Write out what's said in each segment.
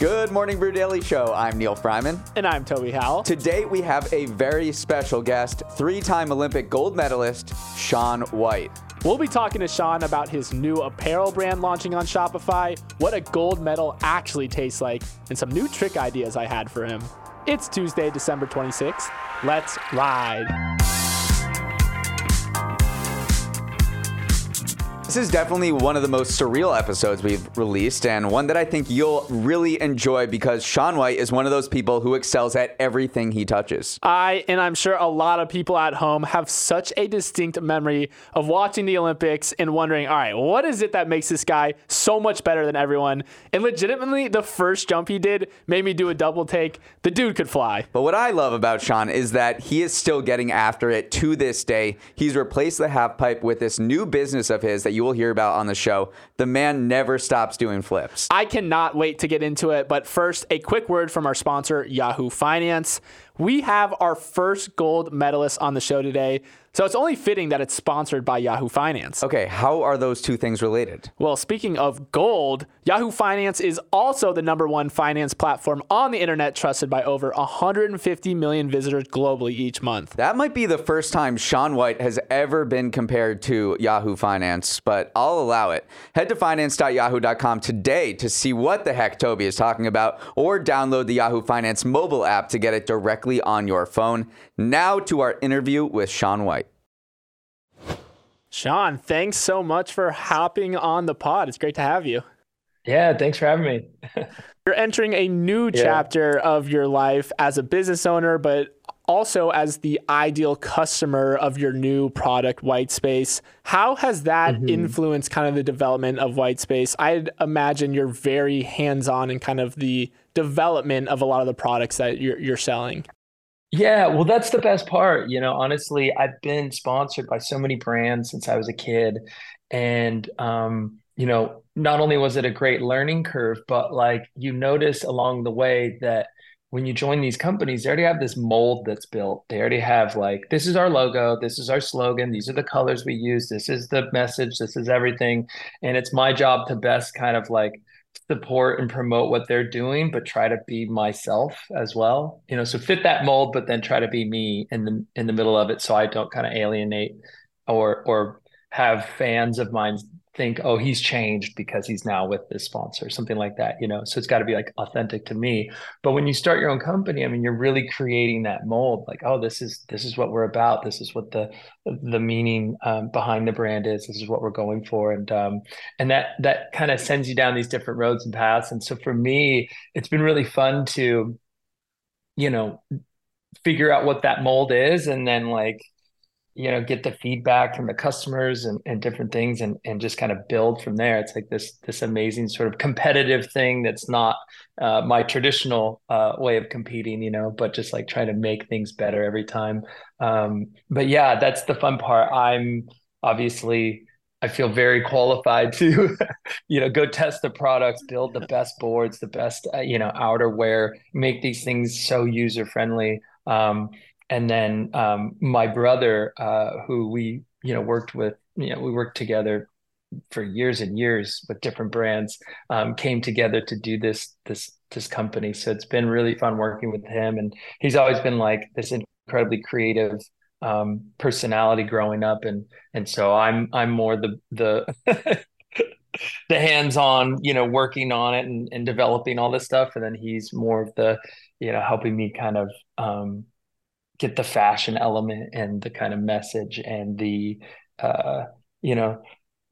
Good morning, Brew Daily Show. I'm Neal Freyman. And I'm Toby Howell. Today we have a very special guest, three time Olympic gold medalist, Shaun White. We'll be talking to Shaun about his new apparel brand launching on Shopify, what a gold medal actually tastes like, and some new trick ideas I had for him. It's Tuesday, December 26th. Let's ride. This is definitely one of the most surreal episodes we've released, and one that I think you'll really enjoy because Shaun White is one of those people who excels at everything he touches. I, and I'm sure a lot of people at home, have such a distinct memory of watching the Olympics and wondering, all right, what is it that makes this guy so much better than everyone? And legitimately, the first jump he did made me do a double take. The dude could fly. But what I love about Shaun is that he is still getting after it to this day. He's replaced the half pipe with this new business of his that you you will hear about on the show. The man never stops doing flips. I cannot wait to get into it. But first, a quick word from our sponsor, Yahoo Finance. We have our first gold medalist on the show today. So it's only fitting that it's sponsored by Yahoo Finance. Okay, how are those two things related? Well, speaking of gold, Yahoo Finance is also the number one finance platform on the internet trusted by over 150 million visitors globally each month. That might be the first time Shaun White has ever been compared to Yahoo Finance, but I'll allow it. Head to finance.yahoo.com today to see what the heck Toby is talking about, or download the Yahoo Finance mobile app to get it directly on your phone. Now to our interview with Shaun White. Shaun, thanks so much for hopping on the pod. It's great to have you. Yeah, thanks for having me. You're entering a new yeah. chapter of your life as a business owner, but also as the ideal customer of your new product, Whitespace. How has that mm-hmm. influenced kind of the development of Whitespace? I'd imagine you're very hands on in kind of the development of a lot of the products that you're, you're selling. Yeah, well, that's the best part. You know, honestly, I've been sponsored by so many brands since I was a kid. And, um, you know, not only was it a great learning curve, but like you notice along the way that when you join these companies, they already have this mold that's built. They already have like, this is our logo, this is our slogan, these are the colors we use, this is the message, this is everything. And it's my job to best kind of like support and promote what they're doing but try to be myself as well. You know so fit that mold but then try to be me in the in the middle of it so i don't kind of alienate or or have fans of mine think, oh, he's changed because he's now with this sponsor, something like that, you know. So it's got to be like authentic to me. But when you start your own company, I mean, you're really creating that mold, like, oh, this is this is what we're about. This is what the the meaning um, behind the brand is. This is what we're going for, and um, and that that kind of sends you down these different roads and paths. And so for me, it's been really fun to, you know, figure out what that mold is, and then like you know get the feedback from the customers and, and different things and and just kind of build from there. It's like this this amazing sort of competitive thing that's not uh, my traditional uh, way of competing you know but just like trying to make things better every time. Um, but yeah that's the fun part. I'm obviously I feel very qualified to, you know, go test the products, build the best boards, the best, uh, you know, outerwear, make these things so user friendly. Um, and then um, my brother, uh, who we you know worked with, you know, we worked together for years and years with different brands, um, came together to do this this this company. So it's been really fun working with him, and he's always been like this incredibly creative um, personality growing up, and and so I'm I'm more the the the hands-on you know working on it and, and developing all this stuff. And then he's more of the you know helping me kind of um, get the fashion element and the kind of message and the uh, you know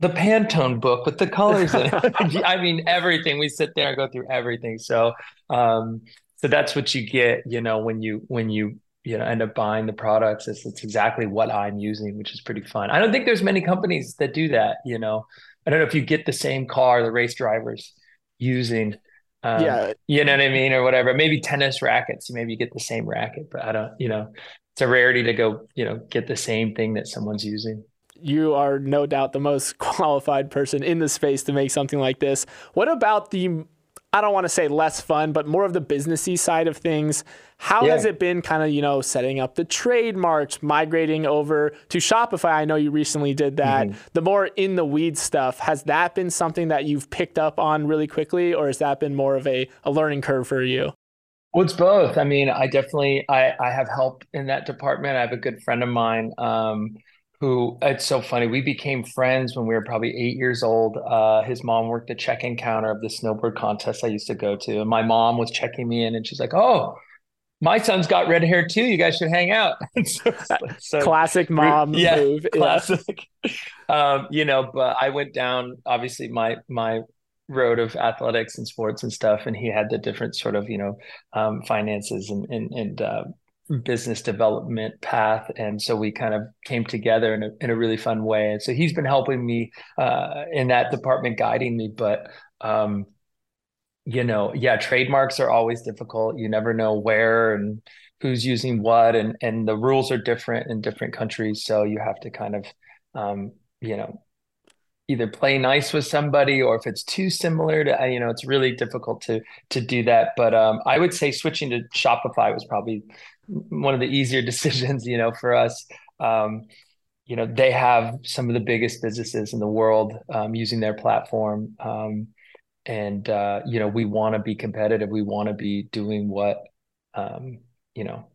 the Pantone book with the colors in it. I mean everything. We sit there and go through everything. So um, so that's what you get, you know, when you when you you know end up buying the products. It's, it's exactly what I'm using, which is pretty fun. I don't think there's many companies that do that, you know. I don't know if you get the same car the race drivers using. Um, yeah, you know what I mean, or whatever. Maybe tennis rackets. You maybe you get the same racket, but I don't. You know, it's a rarity to go. You know, get the same thing that someone's using you are no doubt the most qualified person in the space to make something like this. What about the I don't want to say less fun, but more of the businessy side of things. How yeah. has it been kind of, you know, setting up the trademarks, migrating over to Shopify? I know you recently did that. Mm-hmm. The more in the weeds stuff, has that been something that you've picked up on really quickly or has that been more of a, a learning curve for you? Well, it's both. I mean, I definitely I, I have help in that department. I have a good friend of mine um, who it's so funny. We became friends when we were probably eight years old. Uh, his mom worked the check-in counter of the snowboard contest I used to go to, and my mom was checking me in, and she's like, "Oh, my son's got red hair too. You guys should hang out." so, so, classic mom yeah, move. Classic. Yeah. um, you know, but I went down obviously my my road of athletics and sports and stuff, and he had the different sort of you know um, finances and and and uh, business development path and so we kind of came together in a, in a really fun way. And so he's been helping me uh, in that department guiding me but um, you know yeah trademarks are always difficult. You never know where and who's using what and and the rules are different in different countries. So you have to kind of um, you know either play nice with somebody or if it's too similar to you know it's really difficult to to do that. But um, i would say switching to shopify was probably one of the easier decisions, you know, for us. Um, you know, they have some of the biggest businesses in the world um, using their platform. Um, and, uh, you know, we want to be competitive. We want to be doing what, um, you know,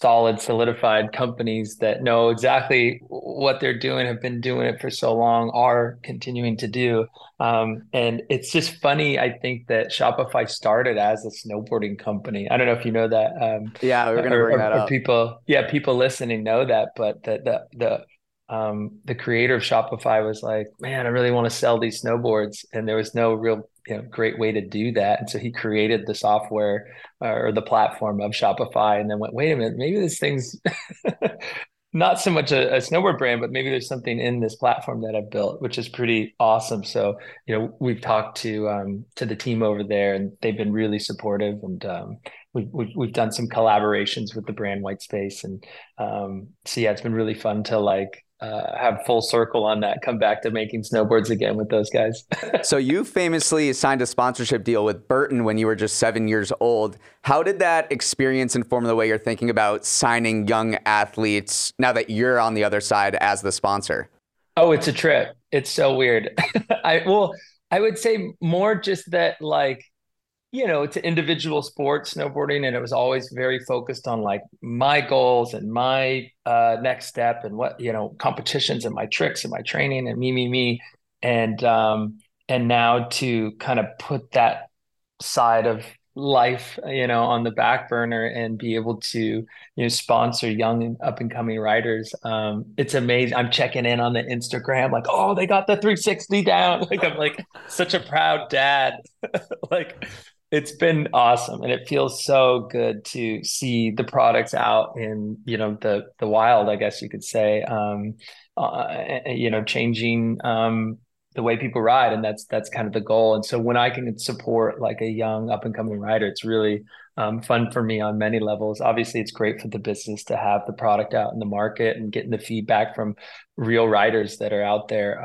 solid, solidified companies that know exactly what they're doing, have been doing it for so long, are continuing to do. Um, and it's just funny. I think that Shopify started as a snowboarding company. I don't know if you know that. Um, yeah, we're going to bring that up. People, yeah, people listening know that, but the the the um, the creator of Shopify was like, man, I really want to sell these snowboards. And there was no real you know, great way to do that. And so he created the software uh, or the platform of Shopify and then went, wait a minute, maybe this thing's not so much a, a, snowboard brand, but maybe there's something in this platform that I've built, which is pretty awesome. So, you know, we've talked to, um, to the team over there and they've been really supportive and, um, we've, we've, we've done some collaborations with the brand Whitespace. And, um, so yeah, it's been really fun to like, uh, have full circle on that, come back to making snowboards again with those guys. so you famously signed a sponsorship deal with Burton when you were just seven years old. How did that experience inform the way you're thinking about signing young athletes now that you're on the other side as the sponsor? Oh, it's a trip. It's so weird. I well, I would say more just that like you know, it's an individual sport, snowboarding, and it was always very focused on like my goals and my uh, next step and what you know competitions and my tricks and my training and me, me, me, and um, and now to kind of put that side of life, you know, on the back burner and be able to you know sponsor young and up and coming riders. Um, it's amazing. I'm checking in on the Instagram, like, oh, they got the 360 down. Like I'm like such a proud dad. like it's been awesome and it feels so good to see the products out in you know the the wild i guess you could say um uh, you know changing um the way people ride and that's that's kind of the goal. And so when i can support like a young up and coming rider it's really um, fun for me on many levels. Obviously, it's great for the business to have the product out in the market and getting the feedback from real riders that are out there.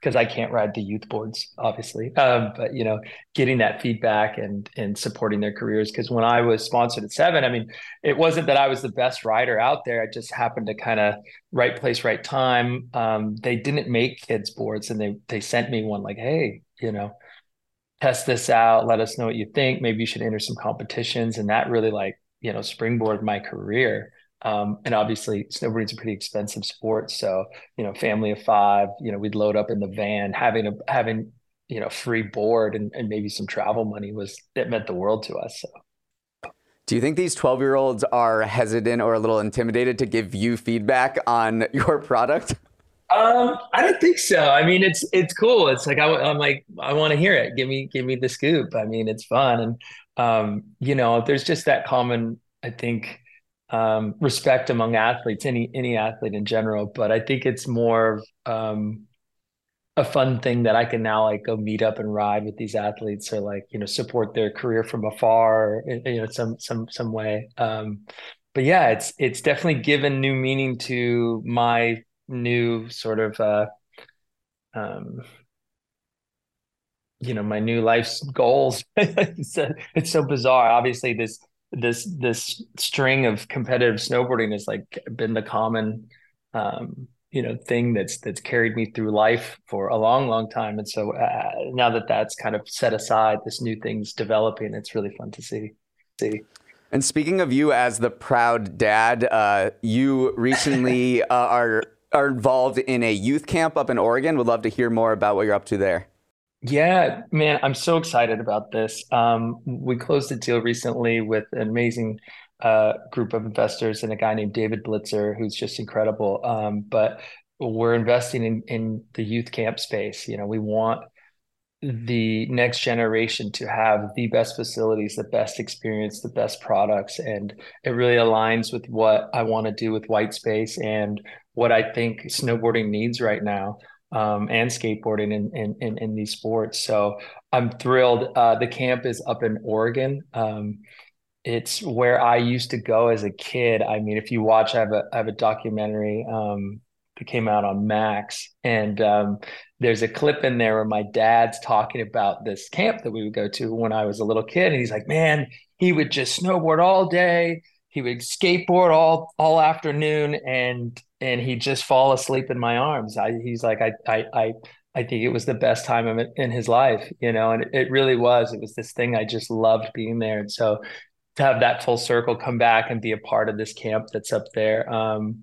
Because um, I can't ride the youth boards, obviously, um, but you know, getting that feedback and and supporting their careers. Because when I was sponsored at Seven, I mean, it wasn't that I was the best rider out there. I just happened to kind of right place, right time. Um, they didn't make kids boards, and they they sent me one like, hey, you know test this out let us know what you think. Maybe you should enter some competitions and that really like you know springboard my career. Um, and obviously snowboarding's a pretty expensive sport so you know family of five you know we'd load up in the van. Having a having you know free board and, and maybe some travel money was it meant the world to us so. Do you think these 12 year olds are hesitant or a little intimidated to give you feedback on your product um, I don't think so. I mean, it's it's cool. It's like I, am like I want to hear it. Give me give me the scoop. I mean, it's fun, and um, you know, there's just that common, I think, um, respect among athletes, any any athlete in general. But I think it's more um, a fun thing that I can now like go meet up and ride with these athletes or like you know support their career from afar you know some some some way um but yeah it's it's definitely given new meaning to my new sort of uh um you know my new life's goals. It's, it's so bizarre. Obviously this this this string of competitive snowboarding has like been the common um you know thing that's that's carried me through life for a long long time. And so uh, now that that's kind of set aside this new thing's developing it's really fun to see see. And speaking of you as the proud dad uh, you recently uh, are are involved in a youth camp up in Oregon would love to hear more about what you're up to there yeah, man, I'm so excited about this. Um, we closed a deal recently with an amazing uh, group of investors and a guy named David Blitzer, who's just incredible. Um, but we're investing in in the youth camp space. You know, we want the next generation to have the best facilities, the best experience, the best products, and it really aligns with what I want to do with Whitespace and what I think snowboarding needs right now um, and skateboarding in, in, in, in, these sports. So I'm thrilled. Uh, the camp is up in Oregon. Um, it's where I used to go as a kid. I mean, if you watch, I have a, I have a documentary um, that came out on Max, and um, there's a clip in there where my dad's talking about this camp that we would go to when I was a little kid, and he's like, "Man, he would just snowboard all day. He would skateboard all all afternoon, and and he'd just fall asleep in my arms. I, he's like, I, I, I, I think it was the best time of in his life, you know, and it, it really was. It was this thing I just loved being there, and so to have that full circle come back and be a part of this camp that's up there um,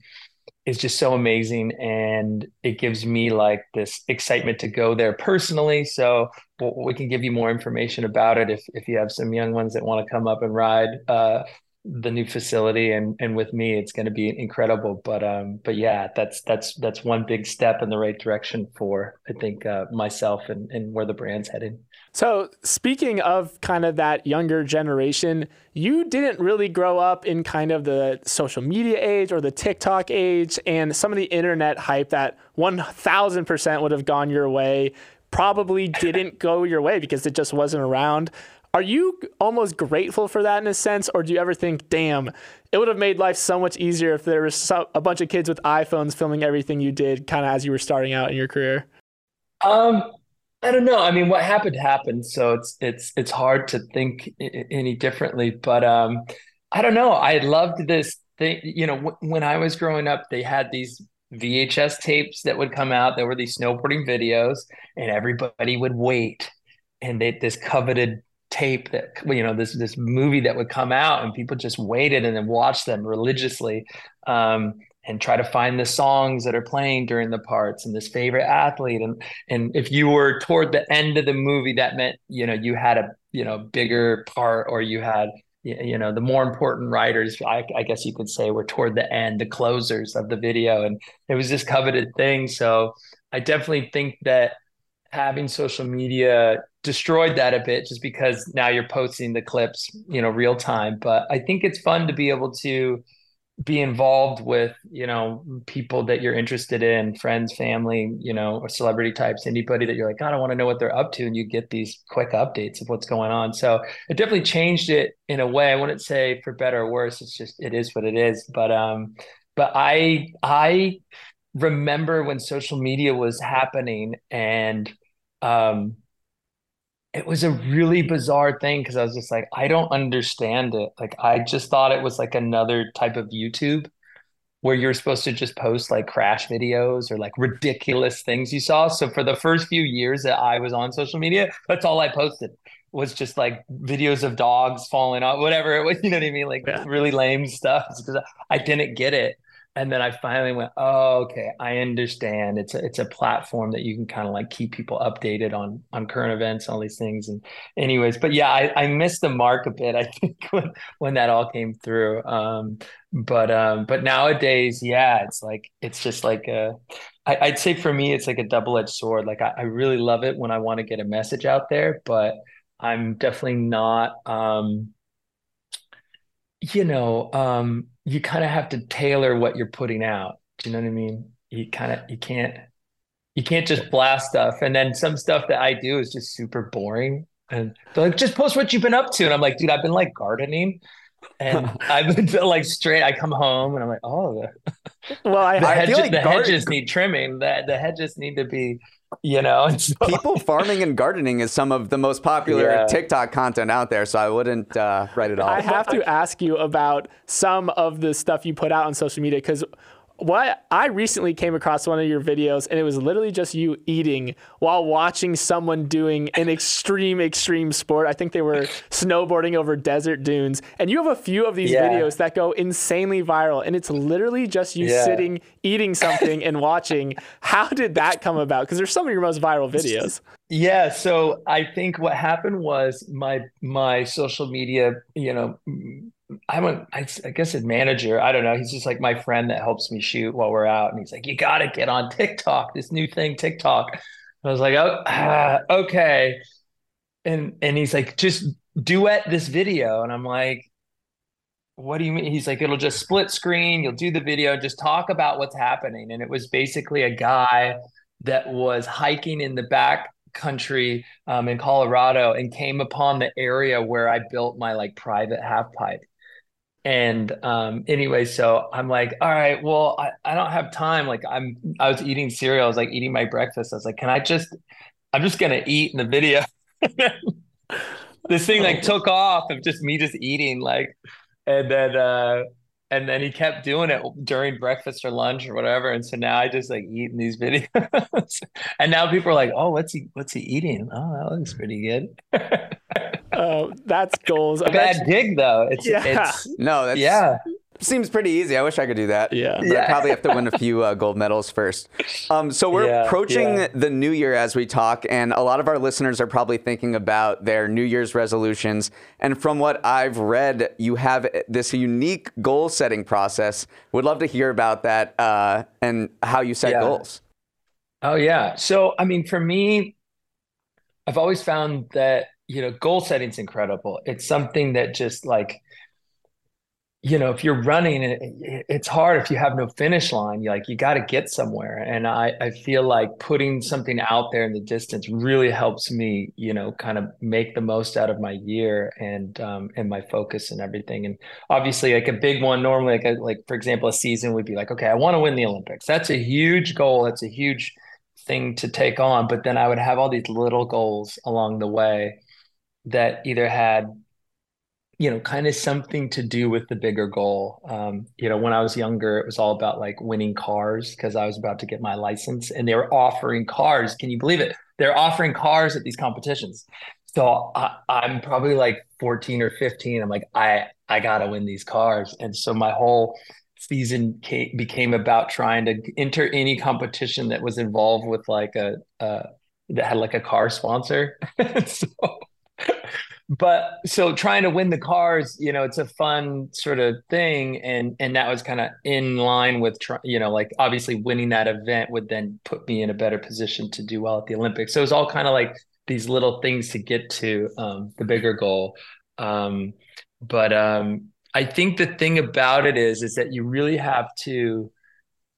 is just so amazing, and it gives me like this excitement to go there personally. So we can give you more information about it if if you have some young ones that want to come up and ride. Uh, the new facility and and with me it's going to be incredible. But um but yeah that's that's that's one big step in the right direction for i think uh, myself and and where the brand's heading so speaking of kind of that younger generation you didn't really grow up in kind of the social media age or the tiktok age and some of the internet hype that 1000% would have gone your way probably didn't go your way because it just wasn't around are you almost grateful for that in a sense, or do you ever think, damn, it would have made life so much easier if there was so, a bunch of kids with iPhones filming everything you did kind of as you were starting out in your career? Um, I don't know. I mean, what happened happened, so it's it's it's hard to think any differently. But um, I don't know. I loved this thing. You know, w- when I was growing up, they had these VHS tapes that would come out. There were these snowboarding videos, and everybody would wait, and they this coveted tape that you know this this movie that would come out and people just waited and then watched them religiously um, and try to find the songs that are playing during the parts and this favorite athlete. And and if you were toward the end of the movie that meant you know you had a you know bigger part or you had you know the more important writers I, I guess you could say were toward the end the closers of the video. And it was this coveted thing. So i definitely think that having social media destroyed that a bit just because now you're posting the clips, you know, real time. But I think it's fun to be able to be involved with, you know, people that you're interested in, friends, family, you know, or celebrity types, anybody that you're like, God, I want to know what they're up to. And you get these quick updates of what's going on. So it definitely changed it in a way. I wouldn't say for better or worse. It's just it is what it is. But um, but I I remember when social media was happening and um it was a really bizarre thing because I was just like, I don't understand it. Like, I just thought it was like another type of YouTube where you're supposed to just post like crash videos or like ridiculous things you saw. So for the first few years that I was on social media, that's all I posted was just like videos of dogs falling off, whatever it was. You know what I mean? Like yeah. really lame stuff because I didn't get it and then I finally went, oh, okay, I understand. It's a, it's a platform that you can kind of like keep people updated on on current events, and all these things. And anyways, but yeah, I, I missed the mark a bit. I think when when that all came through. Um, but um, but nowadays, yeah, it's like it's just like a. I, I'd say for me, it's like a double edged sword. Like I, I really love it when I want to get a message out there, but I'm definitely not. Um, you know, um, you kind of have to tailor what you're putting out. Do you know what I mean? You kind of you can't you can't just blast stuff. And then some stuff that I do is just super boring. And they're like, just post what you've been up to. And I'm like, dude, I've been like gardening. And I've been like straight. I come home and I'm like, oh, the, well, I, the, I hedge, like the hedges need trimming. The, the hedges need to be you know so, people farming and gardening is some of the most popular yeah. tiktok content out there so i wouldn't uh, write it off i have to ask you about some of the stuff you put out on social media because what I recently came across one of your videos and it was literally just you eating while watching someone doing an extreme extreme sport. I think they were snowboarding over desert dunes. And you have a few of these yeah. videos that go insanely viral and it's literally just you yeah. sitting eating something and watching. How did that come about? Because there's some of your most viral videos. Yeah, so I think what happened was my my social media, you know, I went, I, guess his manager, I don't know. He's just like my friend that helps me shoot while we're out. And he's like, you got to get on TikTok, this new thing, TikTok. I was like, oh, ah, okay. And, and he's like, just duet this video. And I'm like, what do you mean? He's like, it'll just split screen. You'll do the video, just talk about what's happening. And it was basically a guy that was hiking in the back country um, in Colorado and came upon the area where I built my like private half pipe. And um, anyway, so I'm like, all right, well, I, I don't have time. Like I'm I was eating cereal, I was like eating my breakfast. I was like, can I just I'm just gonna eat in the video. this thing like took off of just me just eating, like and then uh and then he kept doing it during breakfast or lunch or whatever. And so now I just like eating these videos. and now people are like, oh, what's he what's he eating? Oh, that looks pretty good. Oh, that's goals. Bad dig though. It's, yeah. It's, no, that's yeah. Seems pretty easy. I wish I could do that. Yeah. But yeah. I probably have to win a few uh, gold medals first. Um, so we're yeah, approaching yeah. the new year as we talk, and a lot of our listeners are probably thinking about their New Year's resolutions. And from what I've read, you have this unique goal setting process. Would love to hear about that uh, and how you set goals. Oh, yeah. So, I mean, for me, I've always found that you know, goal setting's incredible. It's something that just like, you know, if you're running, it, it's hard if you have no finish line. You like you got to get somewhere, and I I feel like putting something out there in the distance really helps me, you know, kind of make the most out of my year and um and my focus and everything. And obviously, like a big one normally, like a, like for example, a season would be like, okay, I want to win the Olympics. That's a huge goal. That's a huge thing to take on. But then I would have all these little goals along the way that either had you know kind of something to do with the bigger goal. Um, you know when i was younger it was all about like winning cars because i was about to get my license and they were offering cars. Can you believe it? They're offering cars at these competitions. So I, i'm probably like 14 or 15 i'm like i i gotta win these cars. And so my whole season came, became about trying to enter any competition that was involved with like a, a that had like a car sponsor. So but so trying to win the cars you know it's a fun sort of thing and and that was kind of in line with you know like obviously winning that event would then put me in a better position to do well at the olympics. So it's all kind of like these little things to get to um, the bigger goal. Um, but um, i think the thing about it is is that you really have to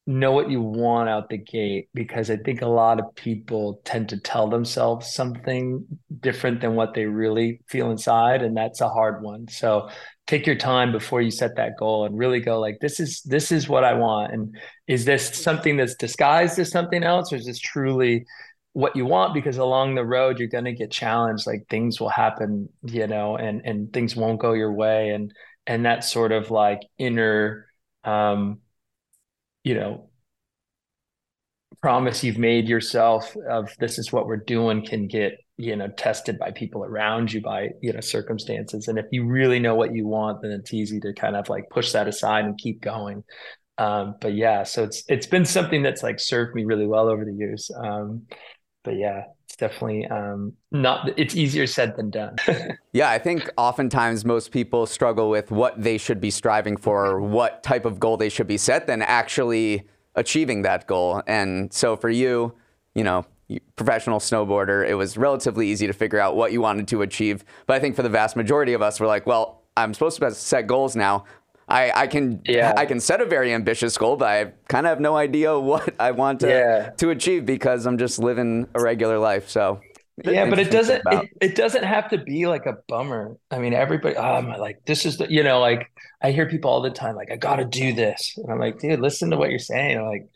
know what you want out the gate because I think a lot of people tend to tell themselves something different than what they really feel inside and that's a hard one. So take your time before you set that goal and really go like this is this is what I want and is this something that's disguised as something else or is this truly what you want because along the road you're going to get challenged like things will happen you know and and things won't go your way and and that sort of like inner um you know promise you've made yourself of this is what we're doing can get you know tested by people around you by you know circumstances. And if you really know what you want then it's easy to kind of like push that aside and keep going. Um, but yeah so it's it's been something that's like served me really well over the years. Um, but yeah it's definitely um, not it's easier said than done yeah i think oftentimes most people struggle with what they should be striving for or what type of goal they should be set than actually achieving that goal. And so for you, you know, professional snowboarder, it was relatively easy to figure out what you wanted to achieve. But I think for the vast majority of us, we're like, well, I'm supposed to set goals now. I, I can yeah. I can set a very ambitious goal, but I kind of have no idea what I want to yeah. to achieve because I'm just living a regular life. So yeah, but it doesn't it, it doesn't have to be like a bummer. I mean, everybody oh, I'm like this is the you know, like I hear people all the time like I got to do this. And I'm like, dude, listen to what you're saying. I'm like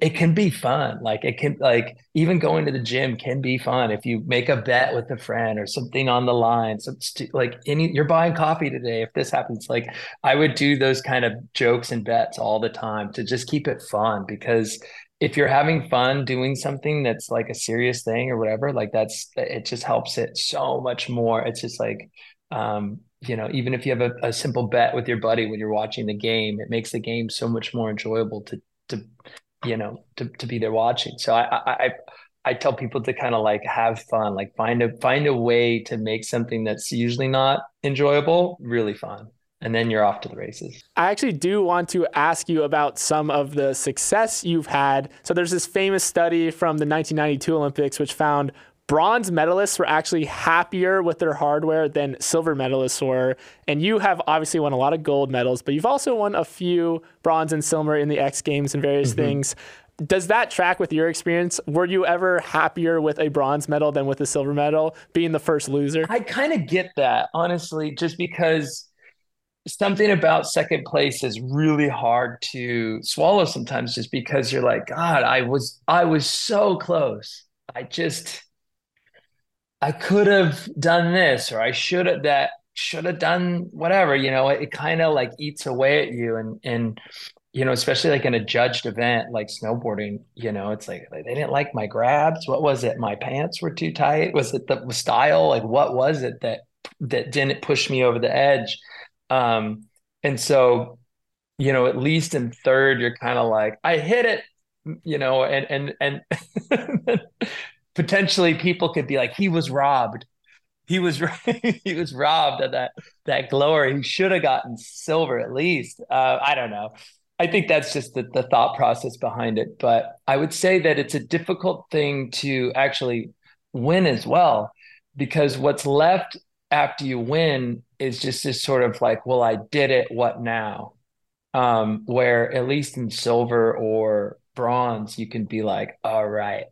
it can be fun. Like it can like even going to the gym can be fun if you make a bet with a friend or something on the line. So st- like any you're buying coffee today. If this happens, like I would do those kind of jokes and bets all the time to just keep it fun because if you're having fun doing something that's like a serious thing or whatever, like that's it just helps it so much more. It's just like um, you know, even if you have a, a simple bet with your buddy when you're watching the game, it makes the game so much more enjoyable to to you know to, to be there watching so i i i tell people to kind of like have fun like find a find a way to make something that's usually not enjoyable really fun and then you're off to the races. I actually do want to ask you about some of the success you've had. So there's this famous study from the 1992 Olympics which found bronze medalists were actually happier with their hardware than silver medalists were. And you have obviously won a lot of gold medals, but you've also won a few bronze and silver in the X Games and various mm-hmm. things. Does that track with your experience? Were you ever happier with a bronze medal than with a silver medal, being the first loser? I kind of get that, honestly, just because something about second place is really hard to swallow sometimes just because you're like god i was i was so close i just I could have done this or I should have that should have done whatever, you know, it, it kind of like eats away at you and and you know, especially like in a judged event like snowboarding, you know, it's like they didn't like my grabs. What was it? My pants were too tight. Was it the style? Like what was it that that didn't push me over the edge? Um, and so, you know, at least in third, you're kind of like, I hit it, you know, and and and potentially people could be like, he was robbed. He was he was robbed of that that glory. He should have gotten silver at least. Uh, I don't know. I think that's just the, the thought process behind it. But I would say that it's a difficult thing to actually win as well, because what's left after you win is just this sort of like, well, I did it. What now? Um, where at least in silver or bronze, you can be like, all right,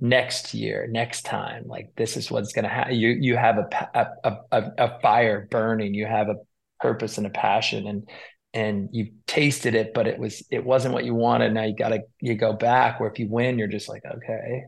next year next time like this is what's going to happen you you have a, a a a fire burning you have a purpose and a passion and and you tasted it but it was it wasn't what you wanted now you got to you go back where if you win you're just like okay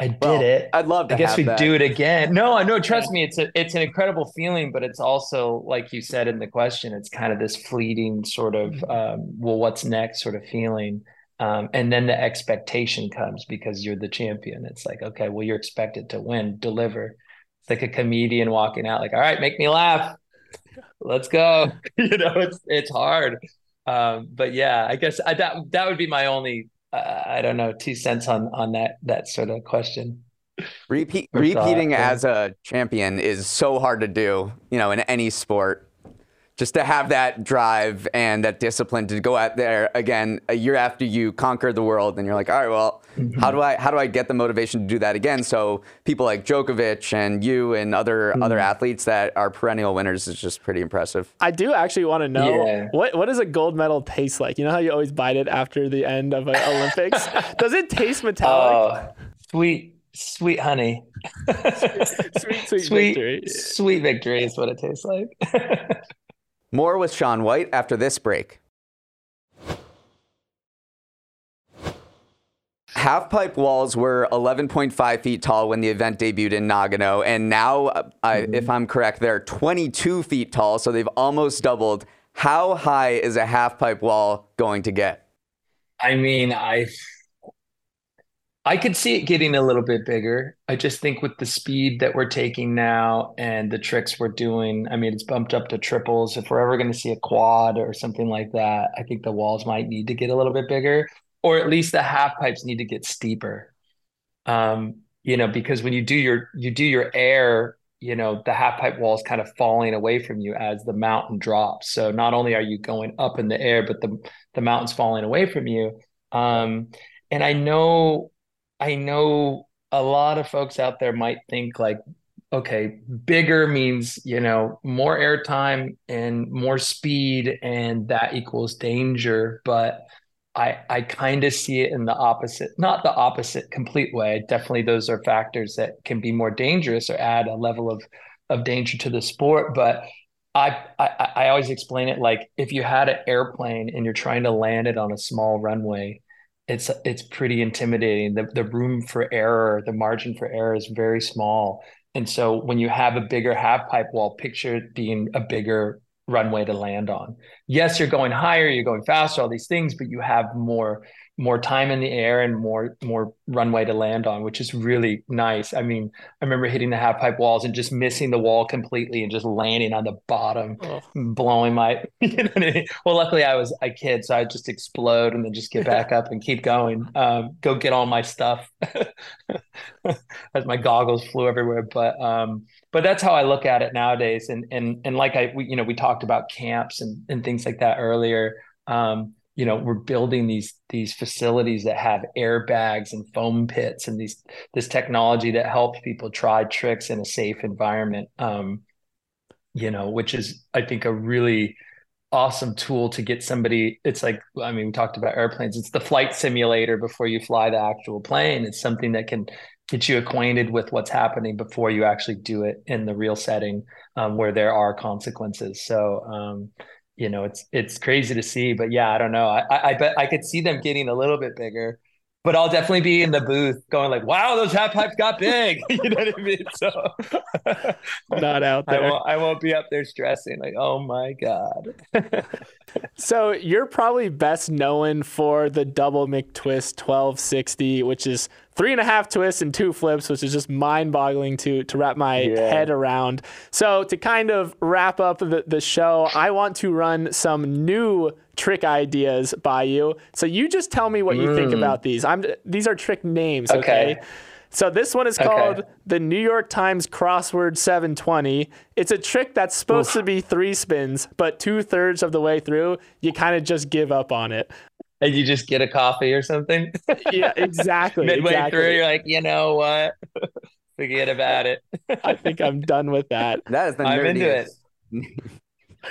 I did well, it. I'd love to. I guess we that. do it again. No, I know. Trust me, it's a it's an incredible feeling, but it's also like you said in the question, it's kind of this fleeting sort of mm-hmm. um, well, what's next sort of feeling. Um, and then the expectation comes because you're the champion. It's like, okay, well, you're expected to win, deliver. It's like a comedian walking out, like, all right, make me laugh. Let's go. you know, it's it's hard. Um, but yeah, I guess I, that that would be my only, uh, I don't know, two cents on on that that sort of question. Repeat, repeating as a champion is so hard to do, you know, in any sport just to have that drive and that discipline to go out there again a year after you conquer the world and you're like all right well mm-hmm. how do i how do i get the motivation to do that again? So people like Djokovic and you and other mm-hmm. other athletes that are perennial winners is just pretty impressive. I do actually want to know yeah. what what does a gold medal taste like? You know how you always bite it after the end of an olympics? Does it taste metallic? oh, sweet sweet honey. Sweet sweet, sweet, sweet victory. sweet victory is what it tastes like more with Shaun White after this break. Half-pipe walls were 11.5 feet tall when the event debuted in Nagano, and now, uh, mm-hmm. if I'm correct, they're 22 feet tall, so they've almost doubled. How high is a half-pipe wall going to get? I mean, I I could see it getting a little bit bigger. I just think with the speed that we're taking now and the tricks we're doing, I mean, it's bumped up to triples. If we're ever going to see a quad or something like that, I think the walls might need to get a little bit bigger, or at least the half pipes need to get steeper. Um, you know, because when you do your you do your air, you know, the half pipe wall is kind of falling away from you as the mountain drops. So not only are you going up in the air, but the the mountain's falling away from you. Um, and I know I know a lot of folks out there might think like okay, bigger means, you know, more airtime and more speed, and that equals danger. But I, I kind of see it in the opposite, not the opposite complete way. Definitely, those are factors that can be more dangerous or add a level of, of danger to the sport. But I, I, I always explain it like if you had an airplane and you're trying to land it on a small runway, it's it's pretty intimidating. The the room for error, the margin for error is very small. And so when you have a bigger half pipe wall, picture it being a bigger runway to land on. Yes, you're going higher, you're going faster, all these things, but you have more more time in the air and more more runway to land on, which is really nice. I mean, I remember hitting the half pipe walls and just missing the wall completely and just landing on the bottom, oh. blowing my. You know I mean? Well, luckily I was a kid, so I just explode and then just get back up and keep going. Um, go get all my stuff as my goggles flew everywhere, but. Um, but that's how I look at it nowadays. And and and like I, we, you know, we talked about camps and and things like that earlier. Um, you know, we're building these these facilities that have airbags and foam pits and these this technology that helps people try tricks in a safe environment. Um, you know, which is I think a really awesome tool to get somebody it's like i mean we talked about airplanes it's the flight simulator before you fly the actual plane it's something that can get you acquainted with what's happening before you actually do it in the real setting um, where there are consequences. So, um, you know, it's it's crazy to see, but yeah, I don't know. I, I bet I could see them getting a little bit bigger but I'll definitely be in the booth going like, "Wow, those half pipes got big." you know what I mean? So not out there. I won't, I won't be up there stressing like, "Oh my god." so you're probably best known for the double McTwist 1260, which is three and a half twists and two flips, which is just mind-boggling to to wrap my yeah. head around. So to kind of wrap up the, the show, I want to run some new trick ideas by you. So you just tell me what you think mm. about these. I'm these are trick names, okay? okay? So this one is called okay. the New York Times Crossword 720. It's a trick that's supposed Oof. to be three spins, but two thirds of the way through, you kind of just give up on it. And you just get a coffee or something. yeah, exactly. Midway exactly. through, you're like, you know what? Forget about it. I think I'm done with that. That is the I'm into it.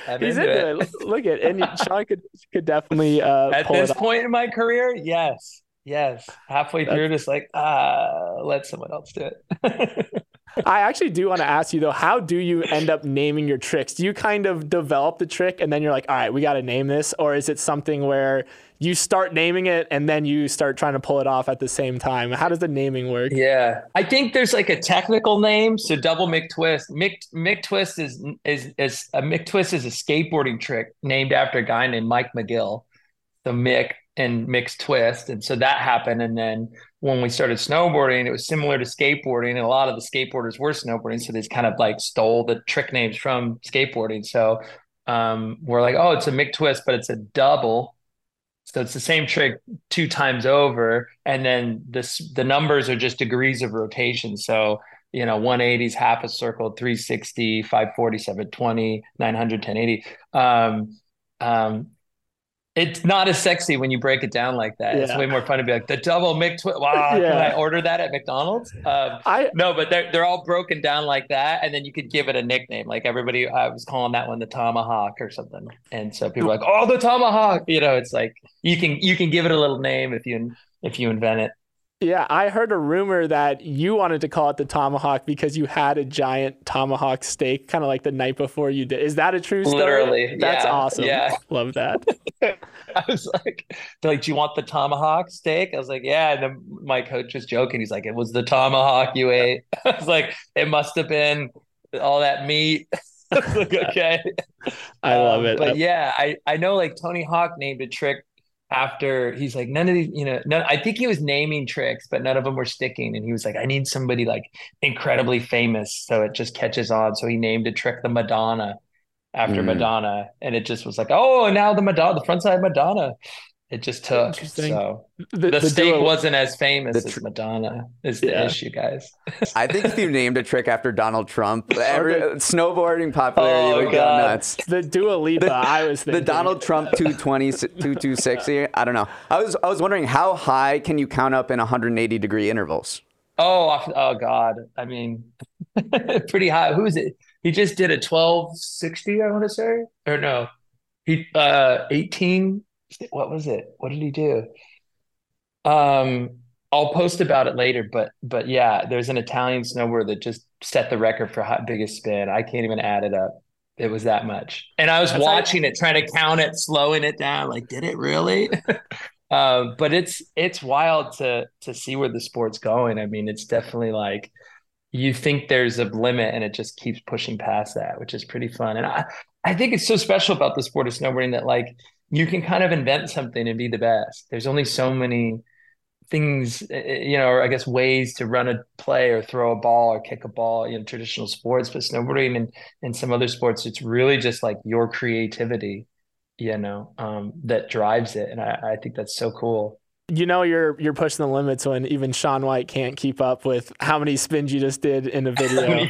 I'm He's into, into it. it. Look at and Shaun could could definitely uh, at this point in my career, yes, yes. Halfway That's... through, just like ah, let someone else do it. I actually do want to ask you though, how do you end up naming your tricks? Do you kind of develop the trick and then you're like, all right, we got to name this, or is it something where you start naming it and then you start trying to pull it off at the same time. How does the naming work? Yeah, I think there's like a technical name. So double McTwist. Mick McTwist is is is a McTwist is a skateboarding trick named after a guy named Mike McGill. So Mick and Mick's twist, and so that happened. And then when we started snowboarding, it was similar to skateboarding, and a lot of the skateboarders were snowboarding, so they kind of like stole the trick names from skateboarding. So um, we're like, oh, it's a McTwist, but it's a double so it's the same trick two times over, and then this the numbers are just degrees of rotation. So you know, 180 is half a circle, 360, 540, 720, 900, 1080. Um, um, it's not as sexy when you break it down like that. Yeah. It's way more fun to be like the double McTwist. Wow, yeah. can I order that at McDonald's? Um, I no, but they're they're all broken down like that, and then you could give it a nickname. Like everybody, I was calling that one the Tomahawk or something, and so people are like, "Oh, the Tomahawk!" You know, it's like you can you can give it a little name if you if you invent it. Yeah, I heard a rumor that you wanted to call it the tomahawk because you had a giant tomahawk steak kind of like the night before you did. Is that a true story? Literally. That's yeah, awesome. Yeah. Love that. I was like, like, do you want the tomahawk steak? I was like, yeah. And then my coach was joking. He's like, it was the tomahawk you ate. I was like, it must have been all that meat. like, okay. I love um, it. But yeah, I, I know like Tony Hawk named a trick after he's like none of these you know none, i think he was naming tricks but none of them were sticking. And he was like i need somebody like incredibly famous. So it just catches on. So he named a trick the madonna after mm. madonna. And it just was like oh now the madonna the front side madonna it just took. So the, the, the steak duo, wasn't as famous tr- as Madonna. Is the yeah. issue, guys? I think if you named a trick after Donald Trump, every, snowboarding popularity oh, would God. go nuts. The Dua Lipa, the, I was thinking. The Donald Trump 220, 2260. I don't know. I was I was wondering how high can you count up in 180 degree intervals? Oh, oh God. I mean, pretty high. Who is it? He just did a 1260, I want to say. Or no, he uh 18. What was it? What did he do? Um, I'll post about it later, but but yeah, there's an Italian snowboarder that just set the record for hot biggest spin. I can't even add it up. It was that much. And I was That's watching like- it, trying to count it, slowing it down. Like, did it really? um, but it's it's wild to to see where the sport's going. I mean, it's definitely like you think there's a limit and it just keeps pushing past that, which is pretty fun. And I, I think it's so special about the sport of snowboarding that like you can kind of invent something and be the best. There's only so many things, eh, eh, you know, or I guess ways to run a play or throw a ball or kick a ball, you know, traditional sports, but snowboarding and, and some other sports, it's really just like your creativity, you know, um, that drives it. And I, I think that's so cool you know you're you're pushing the limits when even Shaun White can't keep up with how many spins you just did in a video.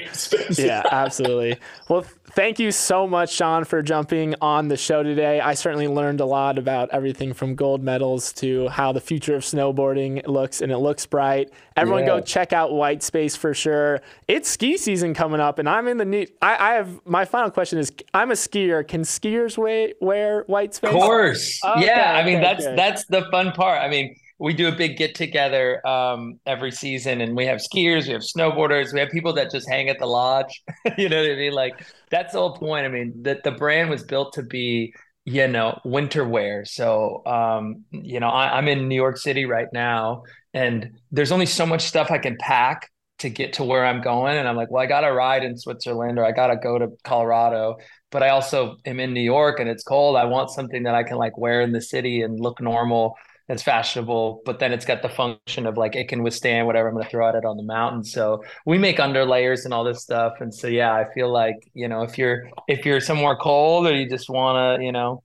yeah, absolutely. Well, thank you so much, Shaun, for jumping on the show today. I certainly learned a lot about everything from gold medals to how the future of snowboarding looks, and it looks bright. Everyone, yeah. go check out Whitespace for sure. It's ski season coming up, and I'm in the need. I, I have my final question is: I'm a skier. Can skiers wear, wear Whitespace? Of course. Okay, yeah. I mean, okay, that's okay. that's the fun part. I mean we do a big get together um, every season, and we have skiers, we have snowboarders, we have people that just hang at the lodge. you know what I mean? Like that's the whole point. I mean, that the brand was built to be, you know, winter wear. So, um, you know, I, I'm in New York City right now, and there's only so much stuff I can pack to get to where I'm going. And I'm like, well, I got to ride in Switzerland or I got to go to Colorado. But I also am in New York and it's cold. I want something that I can like wear in the city and look normal it's fashionable, but then it's got the function of like it can withstand whatever I'm going to throw at it on the mountain. So we make underlayers and all this stuff. And so yeah, I feel like you know if you're if you're somewhere cold or you just want to you know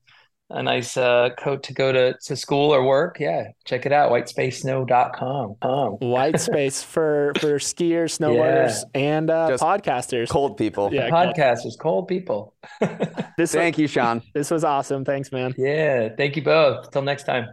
a nice uh, coat to go to, to school or work, yeah, check it out. Whitespacesnow.com. Um. Whitespace for for skiers, snowboarders, yeah. and uh, podcasters. Cold people. Yeah, podcasters, cold people. this thank was, you, Shaun. This was awesome. Thanks, man. Yeah, thank you both. Till next time.